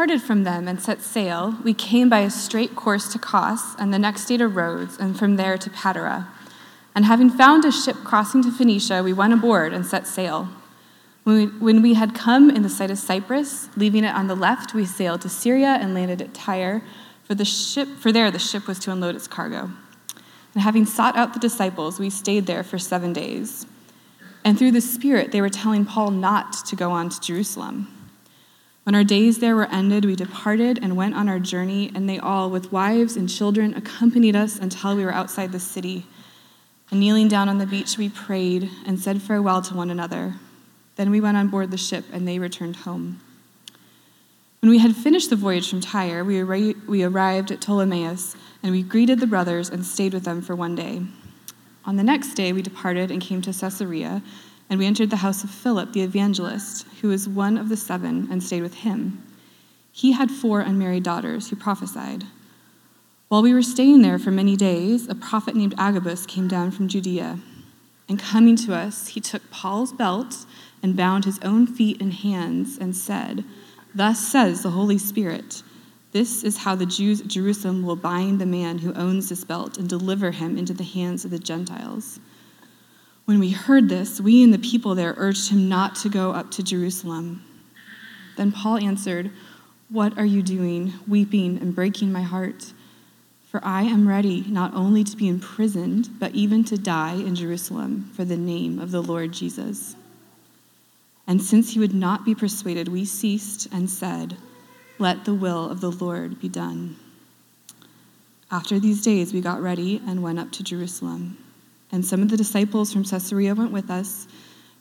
departed from them and set sail, we came by a straight course to Kos, and the next day to Rhodes, and from there to Patara. And having found a ship crossing to Phoenicia, we went aboard and set sail. When we, when we had come in the sight of Cyprus, leaving it on the left, we sailed to Syria and landed at Tyre, for, the ship, for there the ship was to unload its cargo. And having sought out the disciples, we stayed there for seven days. And through the Spirit, they were telling Paul not to go on to Jerusalem. When our days there were ended, we departed and went on our journey, and they all, with wives and children, accompanied us until we were outside the city. And kneeling down on the beach, we prayed and said farewell to one another. Then we went on board the ship, and they returned home. When we had finished the voyage from Tyre, we, we arrived at Ptolemais, and we greeted the brothers and stayed with them for one day. On the next day, we departed and came to Caesarea, and we entered the house of Philip the evangelist, who was one of the seven, and stayed with him. He had four unmarried daughters who prophesied. While we were staying there for many days, a prophet named Agabus came down from Judea. And coming to us, he took Paul's belt and bound his own feet and hands and said, Thus says the Holy Spirit, this is how the Jews at Jerusalem will bind the man who owns this belt and deliver him into the hands of the Gentiles. When we heard this, we and the people there urged him not to go up to Jerusalem. Then Paul answered, What are you doing, weeping and breaking my heart? For I am ready not only to be imprisoned, but even to die in Jerusalem for the name of the Lord Jesus. And since he would not be persuaded, we ceased and said, Let the will of the Lord be done. After these days, we got ready and went up to Jerusalem. And some of the disciples from Caesarea went with us,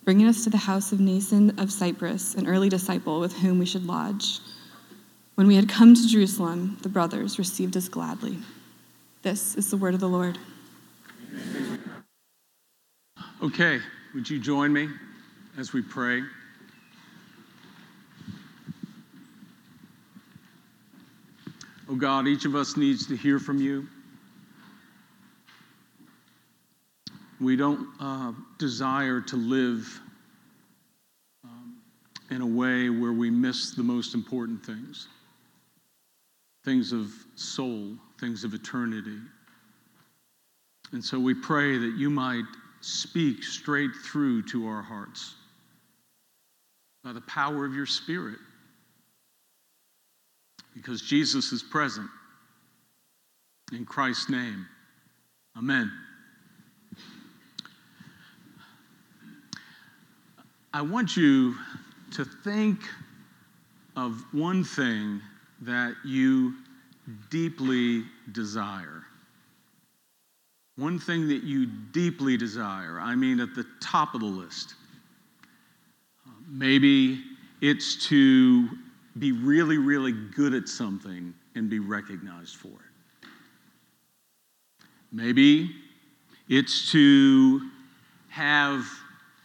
bringing us to the house of Mnason of Cyprus, an early disciple with whom we should lodge. When we had come to Jerusalem, the brothers received us gladly. This is the word of the Lord. Okay, would you join me as we pray? Oh God, each of us needs to hear from you. We don't uh, desire to live um, in a way where we miss the most important things things of soul, things of eternity. And so we pray that you might speak straight through to our hearts by the power of your Spirit. Because Jesus is present. In Christ's name, amen. I want you to think of one thing that you deeply desire. One thing that you deeply desire, I mean at the top of the list. Maybe it's to be really, really good at something and be recognized for it. Maybe it's to have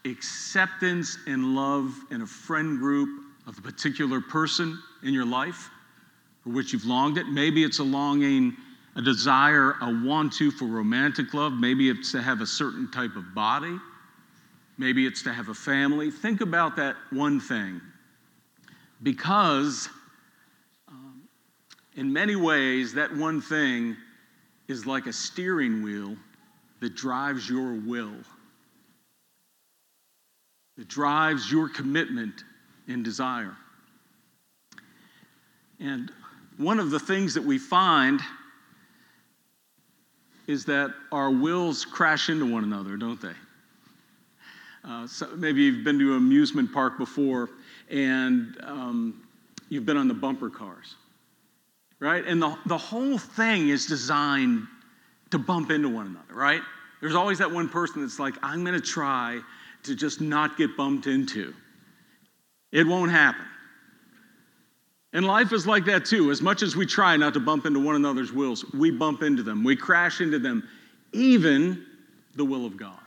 acceptance and love in a friend group of a particular person in your life for which you've longed it. Maybe it's a longing, a desire, a want to for romantic love. Maybe it's to have a certain type of body. Maybe it's to have a family. Think about that one thing. Because um, in many ways, that one thing is like a steering wheel that drives your will, that drives your commitment and desire. And one of the things that we find is that our wills crash into one another, don't they? Uh, so maybe you've been to an amusement park before and um, you've been on the bumper cars, right? And the, the whole thing is designed to bump into one another, right? There's always that one person that's like, I'm going to try to just not get bumped into. It won't happen. And life is like that too. As much as we try not to bump into one another's wills, we bump into them, we crash into them, even the will of God.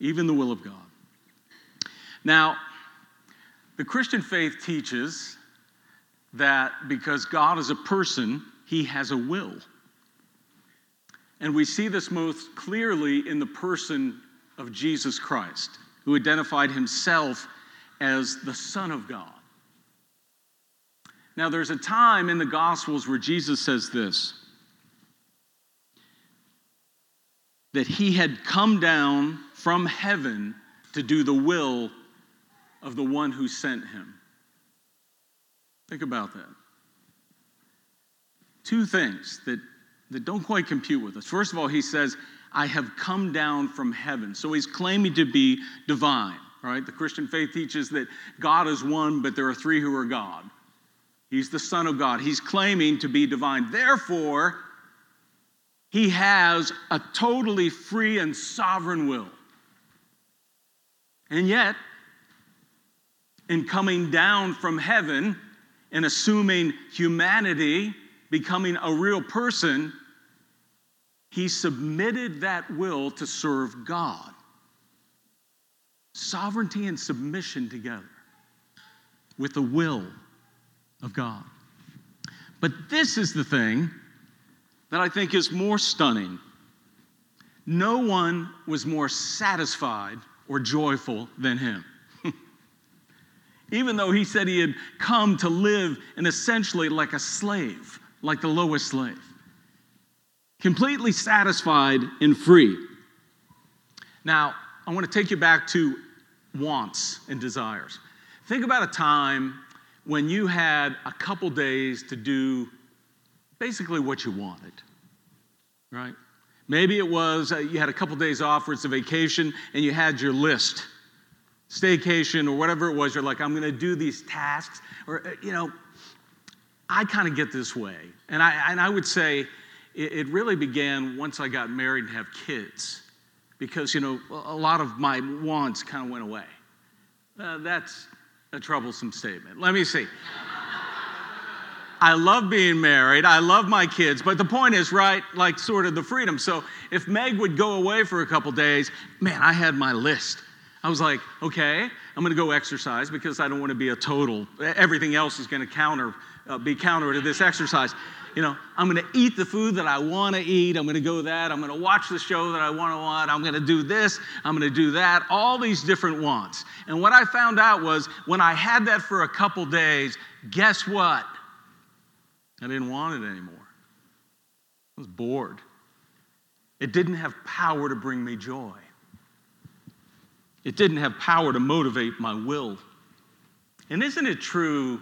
Even the will of God. Now, the Christian faith teaches that because God is a person, he has a will. And we see this most clearly in the person of Jesus Christ, who identified himself as the Son of God. Now, there's a time in the Gospels where Jesus says this that he had come down from heaven to do the will of the one who sent him. Think about that. Two things that, that don't quite compute with us. First of all, he says, I have come down from heaven. So he's claiming to be divine, right? The Christian faith teaches that God is one, but there are three who are God. He's the Son of God. He's claiming to be divine. Therefore, he has a totally free and sovereign will. And yet, in coming down from heaven and assuming humanity, becoming a real person, he submitted that will to serve God. Sovereignty and submission together with the will of God. But this is the thing that I think is more stunning. No one was more satisfied or joyful than him. Even though he said he had come to live and essentially like a slave, like the lowest slave completely satisfied and free. Now, I want to take you back to wants and desires. Think about a time when you had a couple days to do basically what you wanted, right? Maybe it was uh, you had a couple days off or it's a vacation and you had your list, staycation or whatever it was. You're like, I'm going to do these tasks. Or, uh, you know, I kind of get this way. And I, and I would say, it, it really began once I got married and have kids, because you know a lot of my wants kind of went away. Uh, that's a troublesome statement. Let me see. I love being married. I love my kids. But the point is, right, like sort of the freedom. So if Meg would go away for a couple days, man, I had my list. I was like, okay, I'm going to go exercise because I don't want to be a total. Everything else is going to counter, uh, be counter to this exercise you know, I'm going to eat the food that I want to eat. I'm going to go that. I'm going to watch the show that I want to watch. I'm going to do this. I'm going to do that. All these different wants. And what I found out was when I had that for a couple days, guess what? I didn't want it anymore. I was bored. It didn't have power to bring me joy. It didn't have power to motivate my will. And isn't it true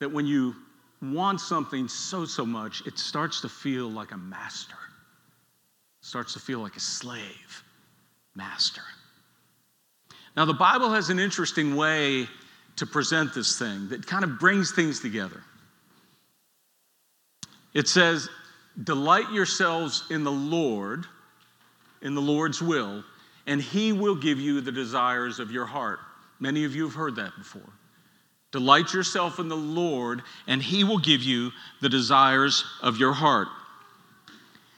that when you want something so, so much, it starts to feel like a master, it starts to feel like a slave master. Now, the Bible has an interesting way to present this thing that kind of brings things together. It says, Delight yourselves in the Lord, in the Lord's will, and He will give you the desires of your heart. Many of you have heard that before. Delight yourself in the Lord, and He will give you the desires of your heart.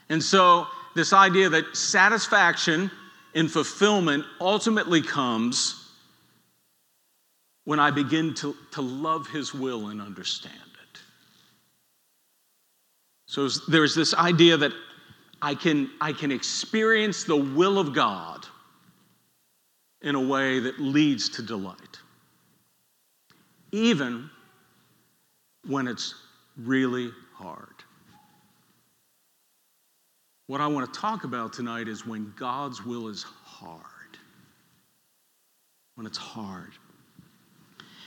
And so, this idea that satisfaction and fulfillment ultimately comes when I begin to, to love His will and understand it. So, there's this idea that I can, I can experience the will of God in a way that leads to delight even when it's really hard. What I want to talk about tonight is when God's will is hard. When it's hard.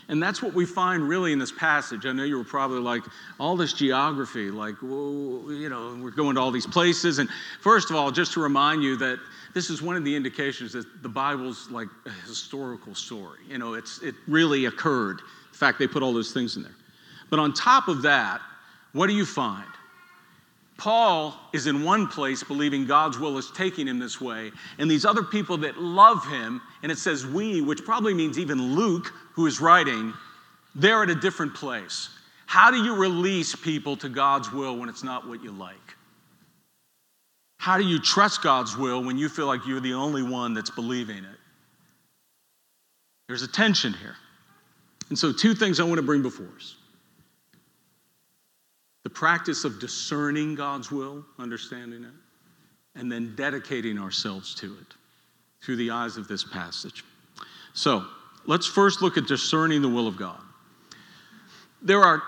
And that's what we find really in this passage. I know you were probably like, all this geography, like, well, you know, we're going to all these places. And first of all, just to remind you that this is one of the indications that the Bible's like a historical story. You know, it's, it really occurred. In fact, they put all those things in there. But on top of that, what do you find? Paul is in one place believing God's will is taking him this way, and these other people that love him, and it says we, which probably means even Luke, who is writing, they're at a different place. How do you release people to God's will when it's not what you like? How do you trust God's will when you feel like you're the only one that's believing it? There's a tension here. And so, two things I want to bring before us the practice of discerning God's will, understanding it, and then dedicating ourselves to it through the eyes of this passage. So, let's first look at discerning the will of God. there are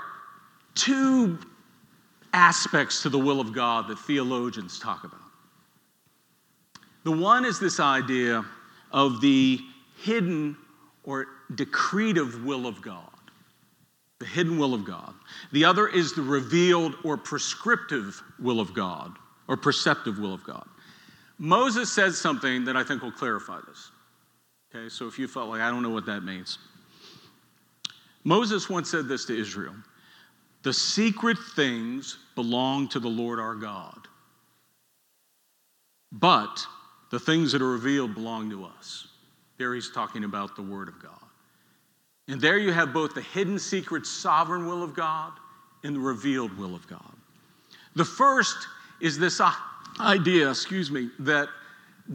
two aspects to the will of God that theologians talk about. The one is this idea of the hidden or decretive will of God, the hidden will of God. The other is the revealed or prescriptive will of God, or preceptive will of God. Moses says something that I think will clarify this. Okay, so if you felt like I don't know what that means, Moses once said this to Israel The secret things belong to the Lord our God, but the things that are revealed belong to us. There he's talking about the Word of God. And there you have both the hidden, secret, sovereign will of God and the revealed will of God. The first is this idea, excuse me, that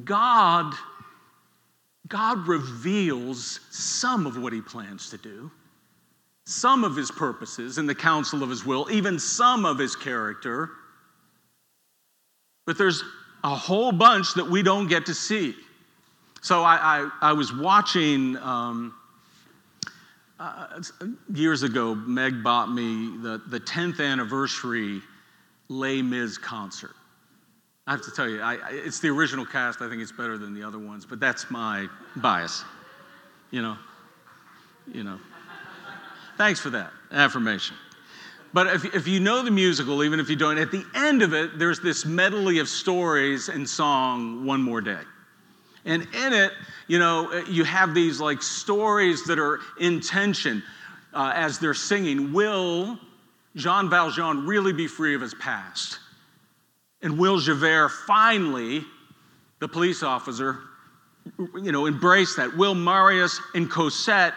God God reveals some of what he plans to do some of his purposes in the counsel of his will, even some of his character. But there's a whole bunch that we don't get to see. So I, I, I was watching um, uh, years ago, Meg bought me the, the 10th anniversary Les Mis concert. I have to tell you, I, it's the original cast. I think it's better than the other ones, but that's my bias. You know, you know. Thanks for that affirmation. But if, if you know the musical, even if you don't, at the end of it, there's this medley of stories and song, One More Day. And in it, you know, you have these like stories that are in tension uh, as they're singing. Will Jean Valjean really be free of his past? And will Javert finally, the police officer, you know, embrace that? Will Marius and Cosette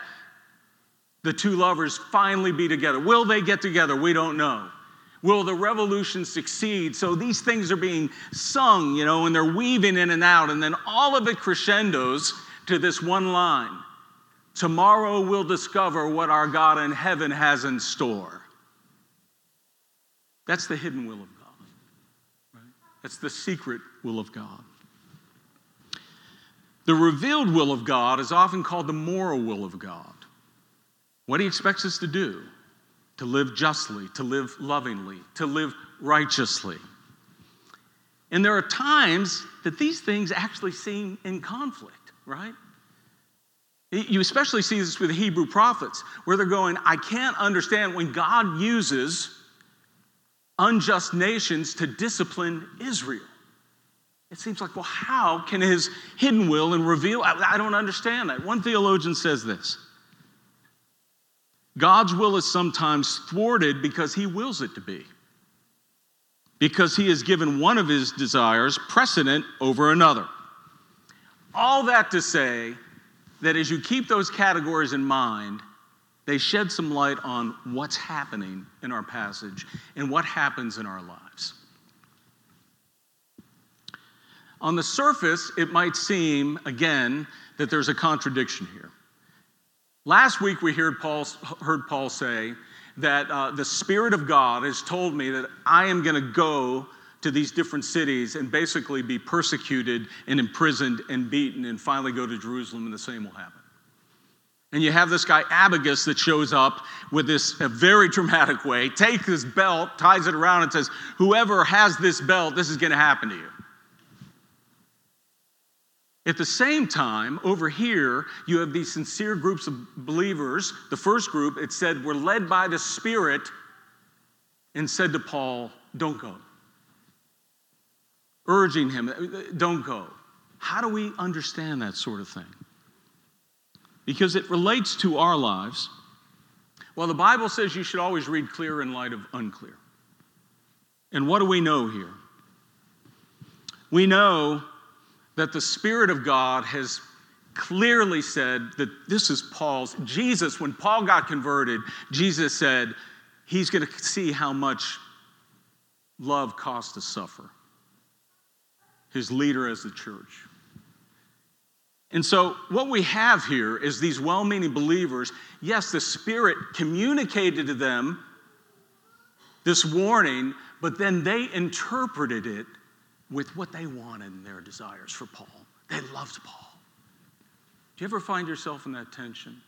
the two lovers finally be together? Will they get together? We don't know. Will the revolution succeed? So these things are being sung, you know, and they're weaving in and out, and then all of it crescendos to this one line Tomorrow we'll discover what our God in heaven has in store. That's the hidden will of God. Right? That's the secret will of God. The revealed will of God is often called the moral will of God what he expects us to do to live justly, to live lovingly, to live righteously. And there are times that these things actually seem in conflict, right? You especially see this with the Hebrew prophets, where they're going, I can't understand when God uses unjust nations to discipline Israel. It seems like, well, how can his hidden will and reveal? I, I don't understand that. One theologian says this God's will is sometimes thwarted because he wills it to be. Because he has given one of his desires precedent over another. All that to say that as you keep those categories in mind, they shed some light on what's happening in our passage and what happens in our lives. On the surface, it might seem, again, that there's a contradiction here. Last week we heard Paul, heard Paul say that uh, the Spirit of God has told me that I am going to go to these different cities and basically be persecuted and imprisoned and beaten and finally go to Jerusalem and the same will happen. And you have this guy, Abagus, that shows up with this a very dramatic way, takes his belt, ties it around, and says, Whoever has this belt, this is going to happen to you. At the same time, over here, you have these sincere groups of believers. The first group, it said, were led by the Spirit and said to Paul, Don't go. Urging him, Don't go. How do we understand that sort of thing? Because it relates to our lives. Well, the Bible says you should always read clear in light of unclear. And what do we know here? We know that the Spirit of God has clearly said that this is Paul's. Jesus, when Paul got converted, Jesus said he's going to see how much love costs to suffer. His leader as the church. And so, what we have here is these well meaning believers. Yes, the Spirit communicated to them this warning, but then they interpreted it with what they wanted and their desires for Paul. They loved Paul. Do you ever find yourself in that tension?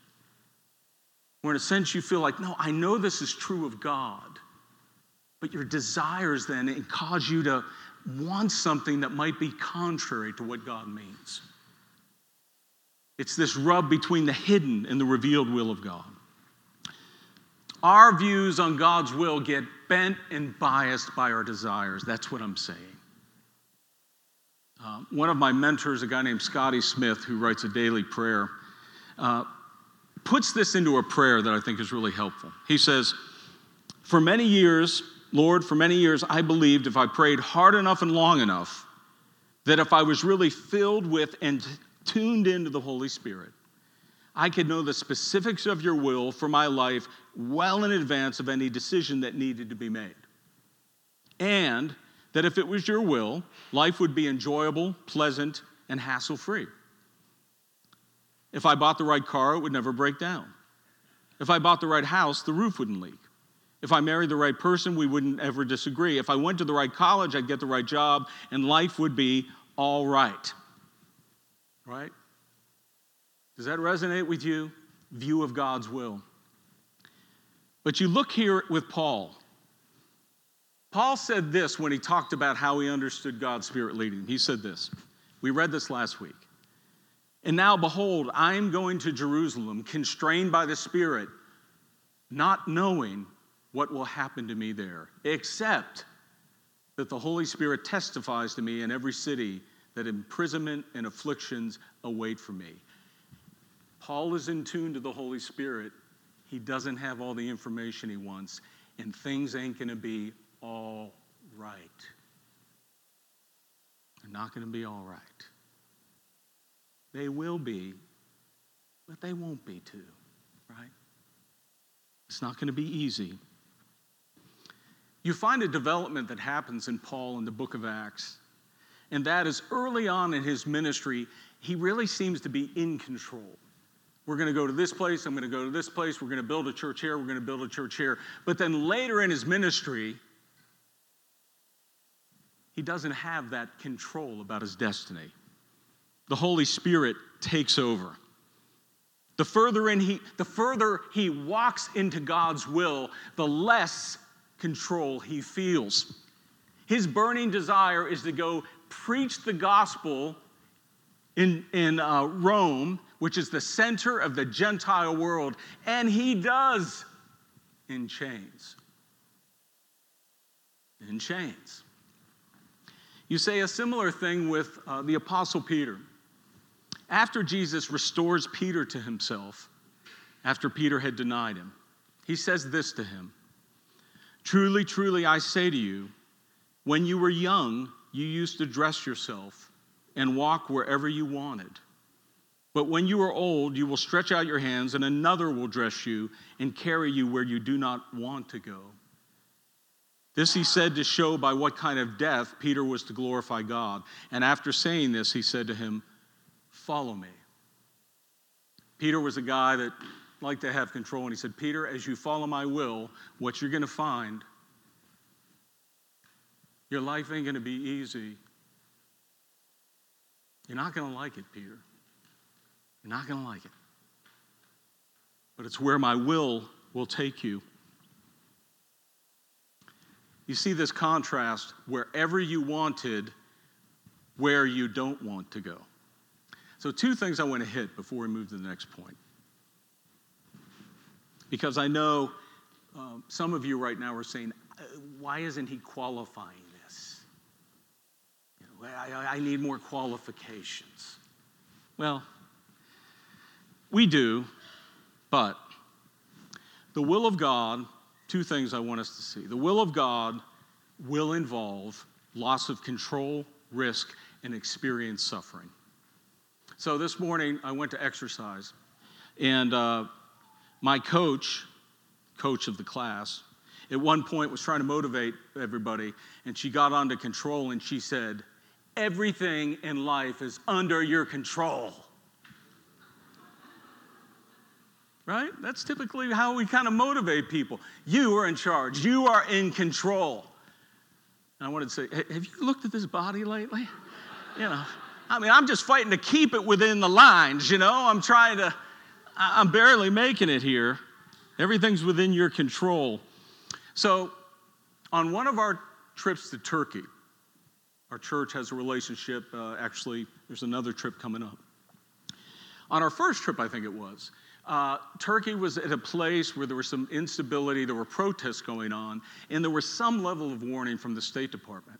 where in a sense you feel like, no, I know this is true of God, but your desires then cause you to want something that might be contrary to what God means. It's this rub between the hidden and the revealed will of God. Our views on God's will get bent and biased by our desires. That's what I'm saying. Uh, one of my mentors, a guy named Scotty Smith, who writes a daily prayer, uh, puts this into a prayer that I think is really helpful. He says, For many years, Lord, for many years, I believed if I prayed hard enough and long enough, that if I was really filled with and tuned into the Holy Spirit, I could know the specifics of your will for my life well in advance of any decision that needed to be made. And that if it was your will, life would be enjoyable, pleasant, and hassle free. If I bought the right car, it would never break down. If I bought the right house, the roof wouldn't leak. If I married the right person, we wouldn't ever disagree. If I went to the right college, I'd get the right job, and life would be all right. Right? Does that resonate with you? View of God's will. But you look here with Paul. Paul said this when he talked about how he understood God's Spirit leading. Him. He said this. We read this last week. And now, behold, I am going to Jerusalem, constrained by the Spirit, not knowing what will happen to me there, except that the Holy Spirit testifies to me in every city that imprisonment and afflictions await for me. Paul is in tune to the Holy Spirit. He doesn't have all the information he wants, and things ain't going to be all right. They're not going to be all right. They will be, but they won't be too, right? It's not going to be easy. You find a development that happens in Paul in the book of Acts, and that is early on in his ministry, he really seems to be in control. We're going to go to this place. I'm going to go to this place. We're going to build a church here. We're going to build a church here. But then later in his ministry, he doesn't have that control about his destiny. The Holy Spirit takes over. The further, in he, the further he walks into God's will, the less control he feels. His burning desire is to go preach the gospel in, in uh, Rome, which is the center of the Gentile world, and he does in chains. In chains. You say a similar thing with uh, the Apostle Peter. After Jesus restores Peter to himself, after Peter had denied him, he says this to him Truly, truly, I say to you, when you were young, you used to dress yourself and walk wherever you wanted. But when you are old, you will stretch out your hands, and another will dress you and carry you where you do not want to go. This he said to show by what kind of death Peter was to glorify God. And after saying this, he said to him, Follow me. Peter was a guy that liked to have control, and he said, Peter, as you follow my will, what you're going to find, your life ain't going to be easy. You're not going to like it, Peter. You're not going to like it. But it's where my will will take you. You see this contrast wherever you wanted, where you don't want to go. So, two things I want to hit before we move to the next point. Because I know um, some of you right now are saying, uh, why isn't he qualifying I, I need more qualifications. Well, we do, but the will of God, two things I want us to see. The will of God will involve loss of control, risk, and experience suffering. So this morning I went to exercise, and uh, my coach, coach of the class, at one point was trying to motivate everybody, and she got onto control and she said, everything in life is under your control. Right? That's typically how we kind of motivate people. You are in charge, you are in control. And I wanted to say, have you looked at this body lately? You know, I mean, I'm just fighting to keep it within the lines, you know? I'm trying to, I'm barely making it here. Everything's within your control. So, on one of our trips to Turkey, our church has a relationship. Uh, actually, there's another trip coming up. On our first trip, I think it was, uh, Turkey was at a place where there was some instability, there were protests going on, and there was some level of warning from the State Department.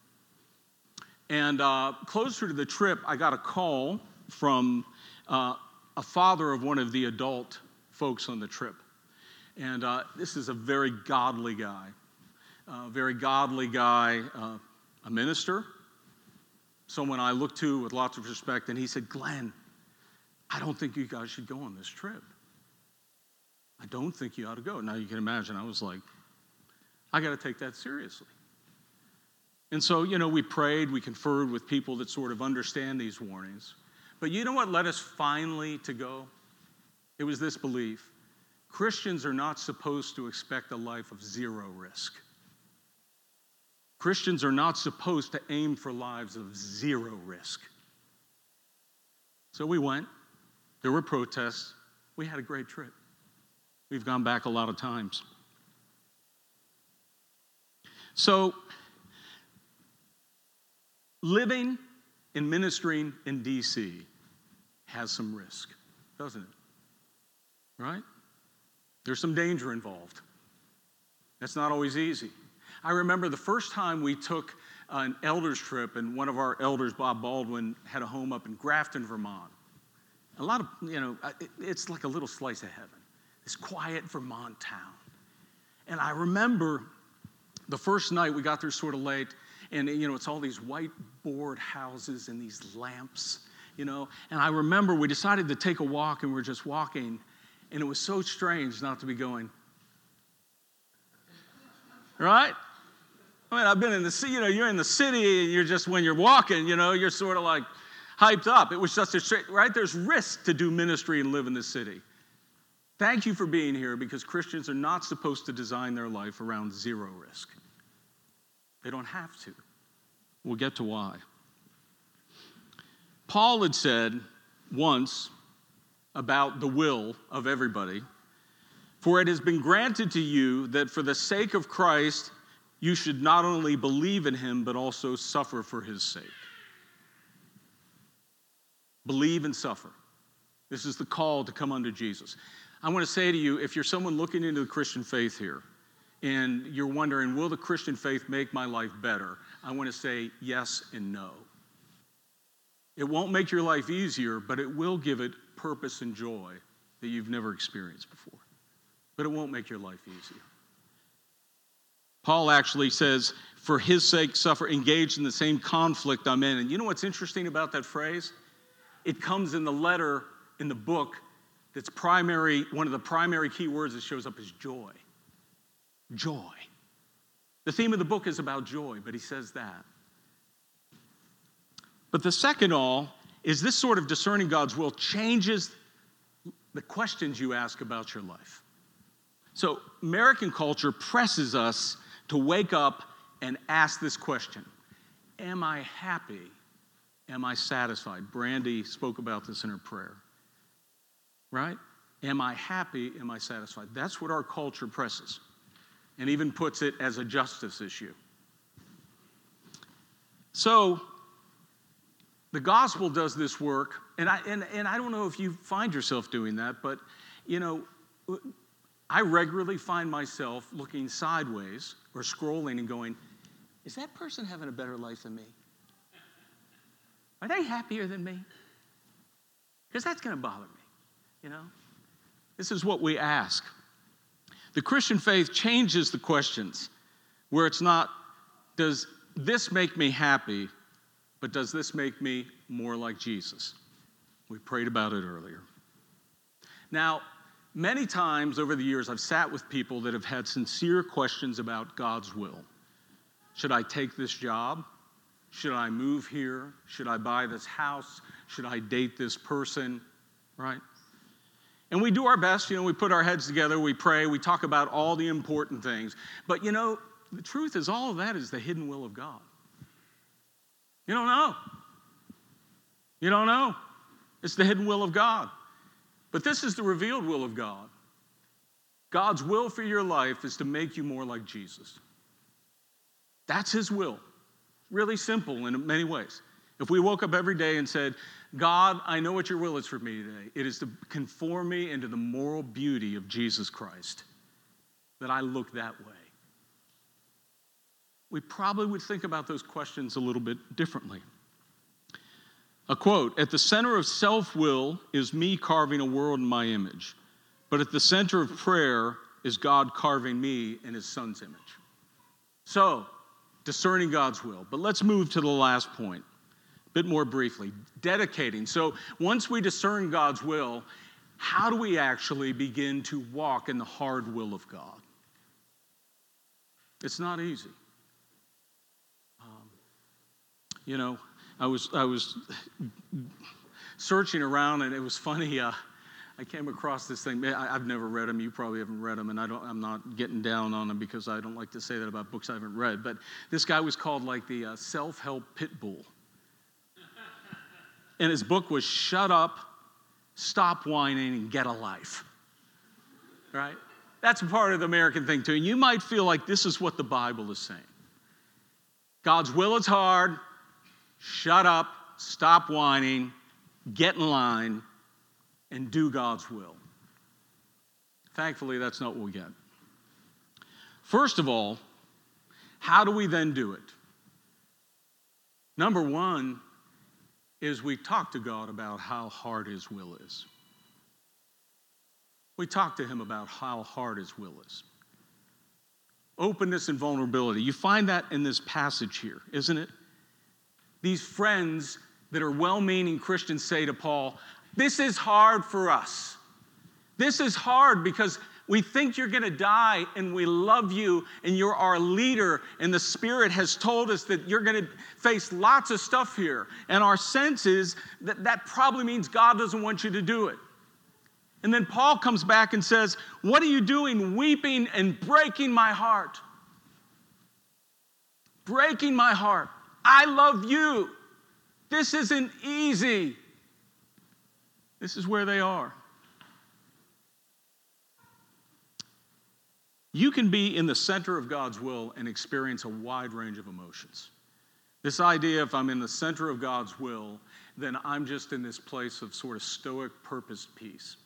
And uh, closer to the trip, I got a call from uh, a father of one of the adult folks on the trip. And uh, this is a very godly guy, a very godly guy, uh, a minister, someone I look to with lots of respect. And he said, Glenn, I don't think you guys should go on this trip. I don't think you ought to go. Now you can imagine, I was like, I got to take that seriously. And so, you know, we prayed, we conferred with people that sort of understand these warnings. But you know what led us finally to go? It was this belief Christians are not supposed to expect a life of zero risk. Christians are not supposed to aim for lives of zero risk. So we went. There were protests. We had a great trip. We've gone back a lot of times. So, living and ministering in DC has some risk, doesn't it? Right? There's some danger involved. That's not always easy. I remember the first time we took an elders trip, and one of our elders, Bob Baldwin, had a home up in Grafton, Vermont. A lot of, you know, it's like a little slice of heaven, this quiet Vermont town. And I remember the first night we got there sort of late, and, you know, it's all these white board houses and these lamps, you know. And I remember we decided to take a walk, and we we're just walking, and it was so strange not to be going, right? I mean, I've been in the city, you know, you're in the city and you're just, when you're walking, you know, you're sort of like hyped up. It was just a straight, right? There's risk to do ministry and live in the city. Thank you for being here because Christians are not supposed to design their life around zero risk. They don't have to. We'll get to why. Paul had said once about the will of everybody For it has been granted to you that for the sake of Christ, you should not only believe in him, but also suffer for his sake. Believe and suffer. This is the call to come unto Jesus. I want to say to you if you're someone looking into the Christian faith here and you're wondering, will the Christian faith make my life better? I want to say yes and no. It won't make your life easier, but it will give it purpose and joy that you've never experienced before. But it won't make your life easier. Paul actually says, for his sake, suffer, engaged in the same conflict I'm in. And you know what's interesting about that phrase? It comes in the letter in the book that's primary, one of the primary key words that shows up is joy. Joy. The theme of the book is about joy, but he says that. But the second all is this sort of discerning God's will changes the questions you ask about your life. So, American culture presses us to wake up and ask this question Am I happy? Am I satisfied? Brandy spoke about this in her prayer. Right? Am I happy? Am I satisfied? That's what our culture presses and even puts it as a justice issue. So, the gospel does this work, and I, and, and I don't know if you find yourself doing that, but you know, I regularly find myself looking sideways or scrolling and going, is that person having a better life than me? Are they happier than me? Because that's going to bother me, you know? This is what we ask. The Christian faith changes the questions where it's not, does this make me happy? But does this make me more like Jesus? We prayed about it earlier. Now, many times over the years, I've sat with people that have had sincere questions about God's will. Should I take this job? Should I move here? Should I buy this house? Should I date this person? Right? And we do our best, you know, we put our heads together, we pray, we talk about all the important things. But you know, the truth is, all of that is the hidden will of God. You don't know. You don't know. It's the hidden will of God. But this is the revealed will of God. God's will for your life is to make you more like Jesus. That's His will. Really simple in many ways. If we woke up every day and said, God, I know what your will is for me today, it is to conform me into the moral beauty of Jesus Christ, that I look that way. We probably would think about those questions a little bit differently. A quote At the center of self will is me carving a world in my image, but at the center of prayer is God carving me in his son's image. So, discerning God's will. But let's move to the last point, bit more briefly dedicating. So, once we discern God's will, how do we actually begin to walk in the hard will of God? It's not easy. Um, you know, I was, I was searching around and it was funny. Uh, I came across this thing. I, have never read them. You probably haven't read them, and I don't, I'm not getting down on them because I don't like to say that about books I haven't read. But this guy was called like the uh, self-help pit bull, and his book was "Shut Up, Stop Whining, and Get a Life." Right? That's part of the American thing too. And you might feel like this is what the Bible is saying. God's will is hard. Shut up, stop whining, get in line and do God's will. Thankfully, that's not what we get. First of all, how do we then do it? Number one is we talk to God about how hard His will is. We talk to Him about how hard His will is. Openness and vulnerability. You find that in this passage here, isn't it? These friends that are well meaning Christians say to Paul, this is hard for us. This is hard because we think you're going to die and we love you and you're our leader and the spirit has told us that you're going to face lots of stuff here. And our sense is that that probably means god doesn't want you to do it. And then paul comes back and says what are you doing weeping and breaking my heart? Breaking my heart. I love you. This isn't easy. This is where they are. You can be in the center of God's will and experience a wide range of emotions. This idea if I'm in the center of God's will, then I'm just in this place of sort of stoic purpose peace.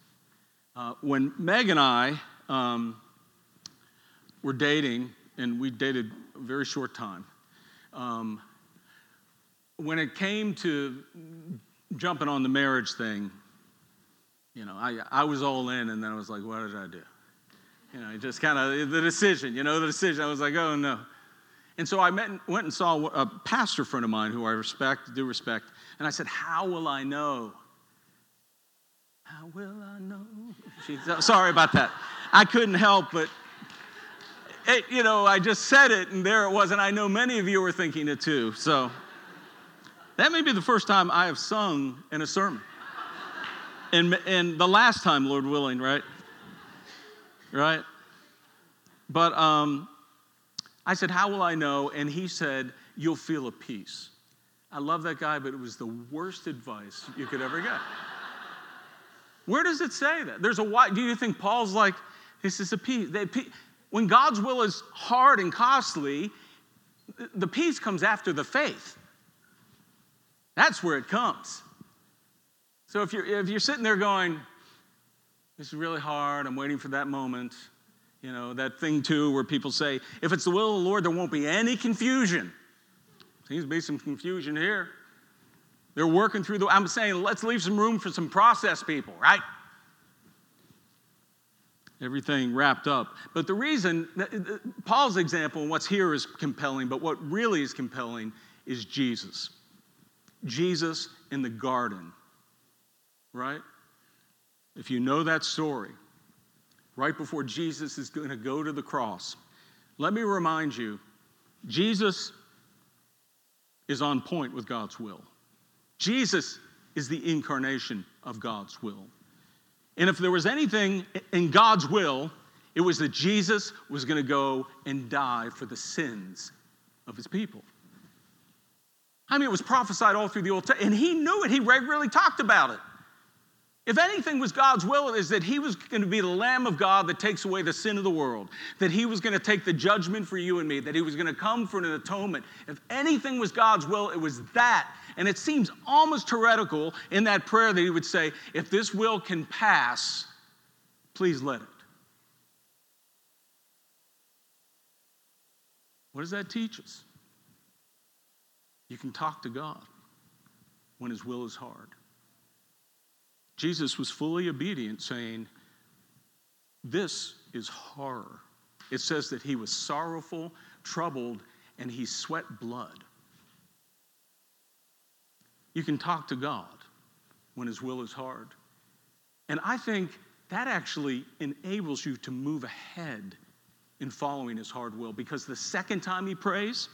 Uh, when Meg and I um, were dating, and we dated a very short time, um, when it came to jumping on the marriage thing, you know, I, I was all in, and then I was like, what did I do? You know, just kind of the decision, you know, the decision. I was like, oh no. And so I met, went and saw a pastor friend of mine who I respect, do respect, and I said, How will I know? How will I know? She, oh, sorry about that. I couldn't help but, it, you know, I just said it, and there it was, and I know many of you were thinking it too. So that may be the first time I have sung in a sermon and, and the last time, Lord willing, right? Right? But um, I said, How will I know? And he said, You'll feel a peace. I love that guy, but it was the worst advice you could ever get. Where does it say that? There's a why. Do you think Paul's like, this is a peace? They, when God's will is hard and costly, the peace comes after the faith. That's where it comes. So if you're, if you're sitting there going, this is really hard, I'm waiting for that moment, you know, that thing too where people say, if it's the will of the Lord, there won't be any confusion. Seems to be some confusion here. They're working through the, I'm saying, let's leave some room for some process people, right? Everything wrapped up. But the reason, Paul's example and what's here is compelling, but what really is compelling is Jesus. Jesus in the garden right? If you know that story, right before Jesus is going to go to the cross, let me remind you Jesus is on point with God's will. Jesus is the incarnation of God's will. And if there was anything in God's will, it was that Jesus was going to go and die for the sins of his people. I mean, it was prophesied all through the Old Testament, and he knew it. He regularly talked about it. If anything was God's will, it is that He was going to be the Lamb of God that takes away the sin of the world, that He was going to take the judgment for you and me, that He was going to come for an atonement. If anything was God's will, it was that. And it seems almost heretical in that prayer that He would say, If this will can pass, please let it. What does that teach us? You can talk to God when His will is hard. Jesus was fully obedient, saying, This is horror. It says that he was sorrowful, troubled, and he sweat blood. You can talk to God when his will is hard. And I think that actually enables you to move ahead in following his hard will because the second time he prays,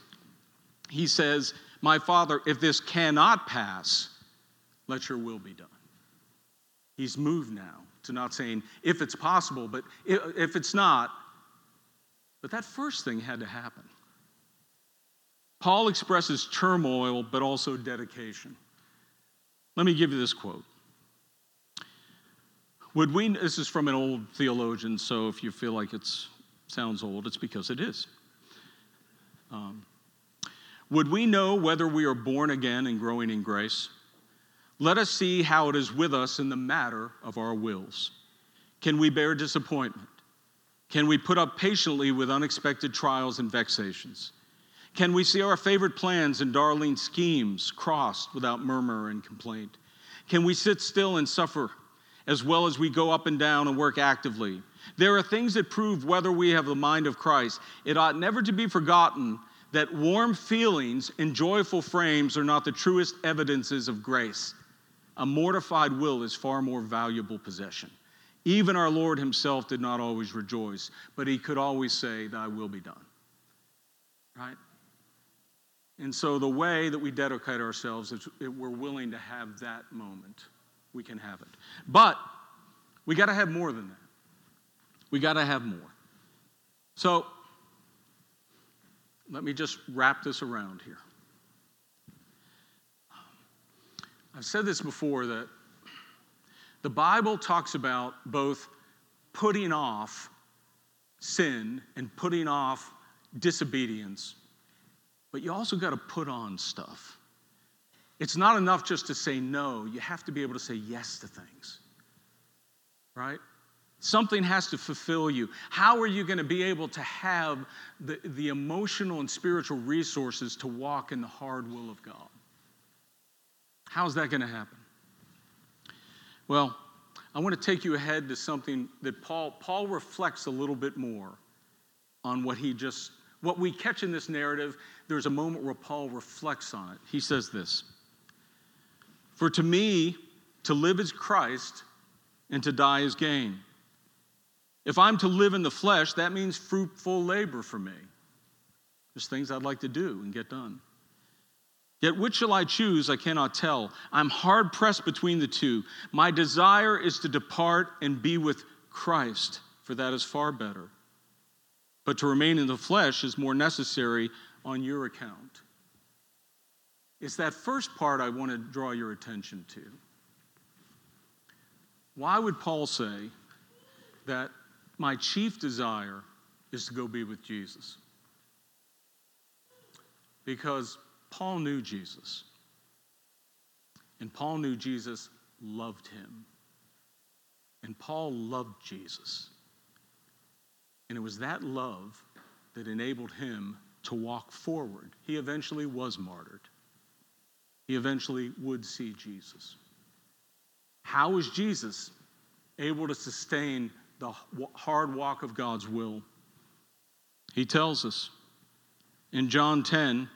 he says, My Father, if this cannot pass, let your will be done. He's moved now to not saying if it's possible, but if it's not. But that first thing had to happen. Paul expresses turmoil, but also dedication. Let me give you this quote. Would we, this is from an old theologian, so if you feel like it sounds old, it's because it is. Um, would we know whether we are born again and growing in grace? Let us see how it is with us in the matter of our wills. Can we bear disappointment? Can we put up patiently with unexpected trials and vexations? Can we see our favorite plans and darling schemes crossed without murmur and complaint? Can we sit still and suffer as well as we go up and down and work actively? There are things that prove whether we have the mind of Christ. It ought never to be forgotten that warm feelings and joyful frames are not the truest evidences of grace a mortified will is far more valuable possession. Even our Lord himself did not always rejoice, but he could always say, Thy will be done. Right? And so the way that we dedicate ourselves is if we're willing to have that moment. We can have it. But we got to have more than that. We got to have more. So let me just wrap this around here. I've said this before that the Bible talks about both putting off sin and putting off disobedience, but you also got to put on stuff. It's not enough just to say no, you have to be able to say yes to things, right? Something has to fulfill you. How are you going to be able to have the, the emotional and spiritual resources to walk in the hard will of God? How's that going to happen? Well, I want to take you ahead to something that Paul Paul reflects a little bit more on what he just what we catch in this narrative. There's a moment where Paul reflects on it. He says this: "For to me, to live is Christ, and to die is gain. If I'm to live in the flesh, that means fruitful labor for me. There's things I'd like to do and get done." Yet which shall I choose? I cannot tell. I'm hard pressed between the two. My desire is to depart and be with Christ, for that is far better. But to remain in the flesh is more necessary on your account. It's that first part I want to draw your attention to. Why would Paul say that my chief desire is to go be with Jesus? Because Paul knew Jesus. And Paul knew Jesus loved him. And Paul loved Jesus. And it was that love that enabled him to walk forward. He eventually was martyred. He eventually would see Jesus. How was Jesus able to sustain the hard walk of God's will? He tells us in John 10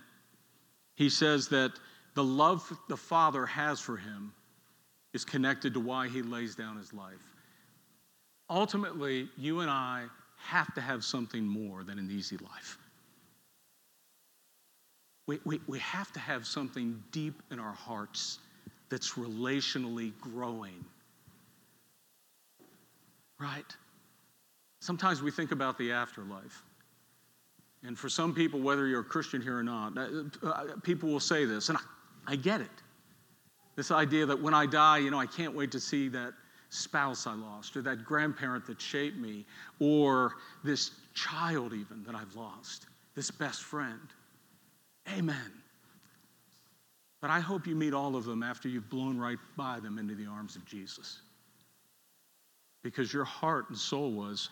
he says that the love the Father has for him is connected to why he lays down his life. Ultimately, you and I have to have something more than an easy life. We, we, we have to have something deep in our hearts that's relationally growing. Right? Sometimes we think about the afterlife. And for some people, whether you're a Christian here or not, uh, people will say this, and I, I get it. This idea that when I die, you know, I can't wait to see that, spouse I lost, or that grandparent that shaped me, or this child, even that I've lost, this best friend. Amen. But I hope you meet all of them after you've blown right by them into the arms of Jesus. Because your heart and soul was,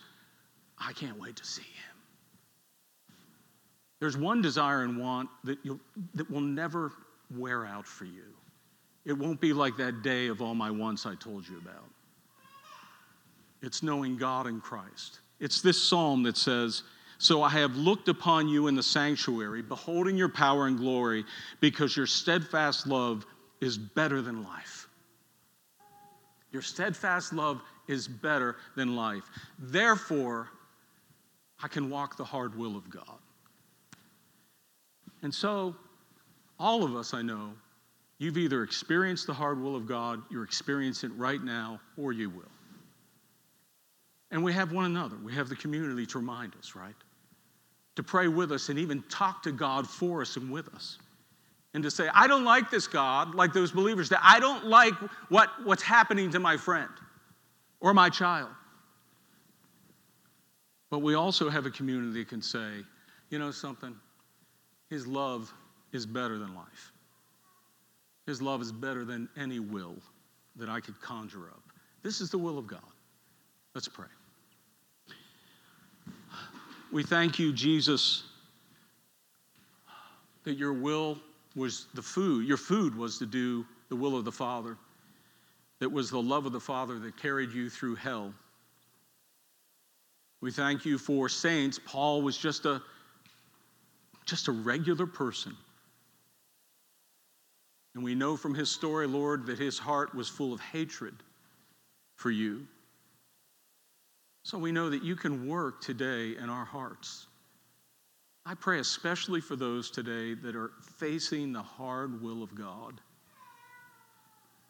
I can't wait to see him. There's one desire and want that, you'll, that will never wear out for you. It won't be like that day of all my wants I told you about. It's knowing God in Christ. It's this psalm that says, So I have looked upon you in the sanctuary, beholding your power and glory, because your steadfast love is better than life. Your steadfast love is better than life. Therefore, I can walk the hard will of God. And so, all of us, I know, you've either experienced the hard will of God, you're experiencing it right now, or you will. And we have one another. We have the community to remind us, right? To pray with us and even talk to God for us and with us. And to say, I don't like this God, like those believers, that I don't like what, what's happening to my friend or my child. But we also have a community that can say, you know something? His love is better than life. His love is better than any will that I could conjure up. This is the will of God. Let's pray. We thank you, Jesus, that your will was the food. Your food was to do the will of the Father. That was the love of the Father that carried you through hell. We thank you for saints. Paul was just a just a regular person. And we know from his story, Lord, that his heart was full of hatred for you. So we know that you can work today in our hearts. I pray especially for those today that are facing the hard will of God.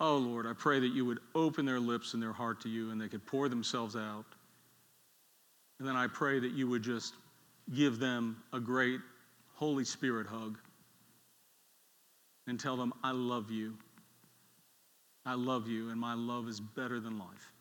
Oh Lord, I pray that you would open their lips and their heart to you and they could pour themselves out. And then I pray that you would just give them a great Holy Spirit hug and tell them, I love you. I love you, and my love is better than life.